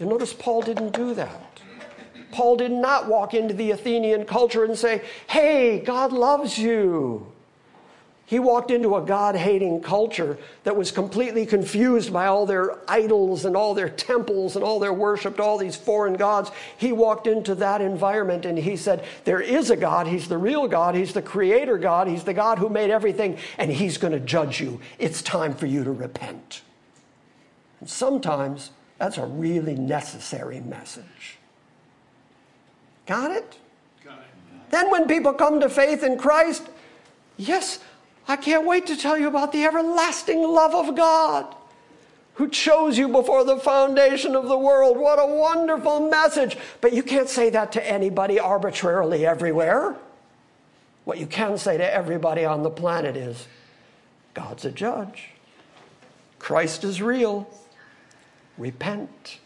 [SPEAKER 1] And notice Paul didn't do that. Paul did not walk into the Athenian culture and say, Hey, God loves you. He walked into a God hating culture that was completely confused by all their idols and all their temples and all their worship, to all these foreign gods. He walked into that environment and he said, There is a God. He's the real God. He's the creator God. He's the God who made everything, and He's going to judge you. It's time for you to repent. And sometimes that's a really necessary message. Got it? Got it. Then when people come to faith in Christ, yes, I can't wait to tell you about the everlasting love of God who chose you before the foundation of the world. What a wonderful message. But you can't say that to anybody arbitrarily everywhere. What you can say to everybody on the planet is God's a judge, Christ is real. Repent.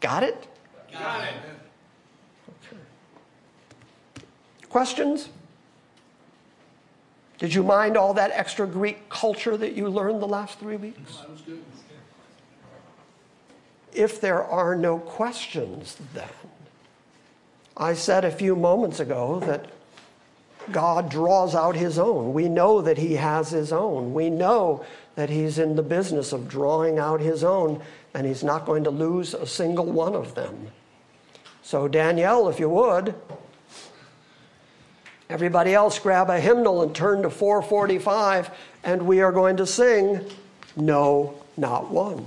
[SPEAKER 1] Got it?
[SPEAKER 3] Got it.
[SPEAKER 1] Okay. Questions? Did you mind all that extra Greek culture that you learned the last three weeks?
[SPEAKER 3] That was good.
[SPEAKER 1] If there are no questions, then, I said a few moments ago that God draws out his own. We know that he has his own. We know that he's in the business of drawing out his own, and he's not going to lose a single one of them. So, Danielle, if you would, Everybody else grab a hymnal and turn to 445, and we are going to sing No, Not One.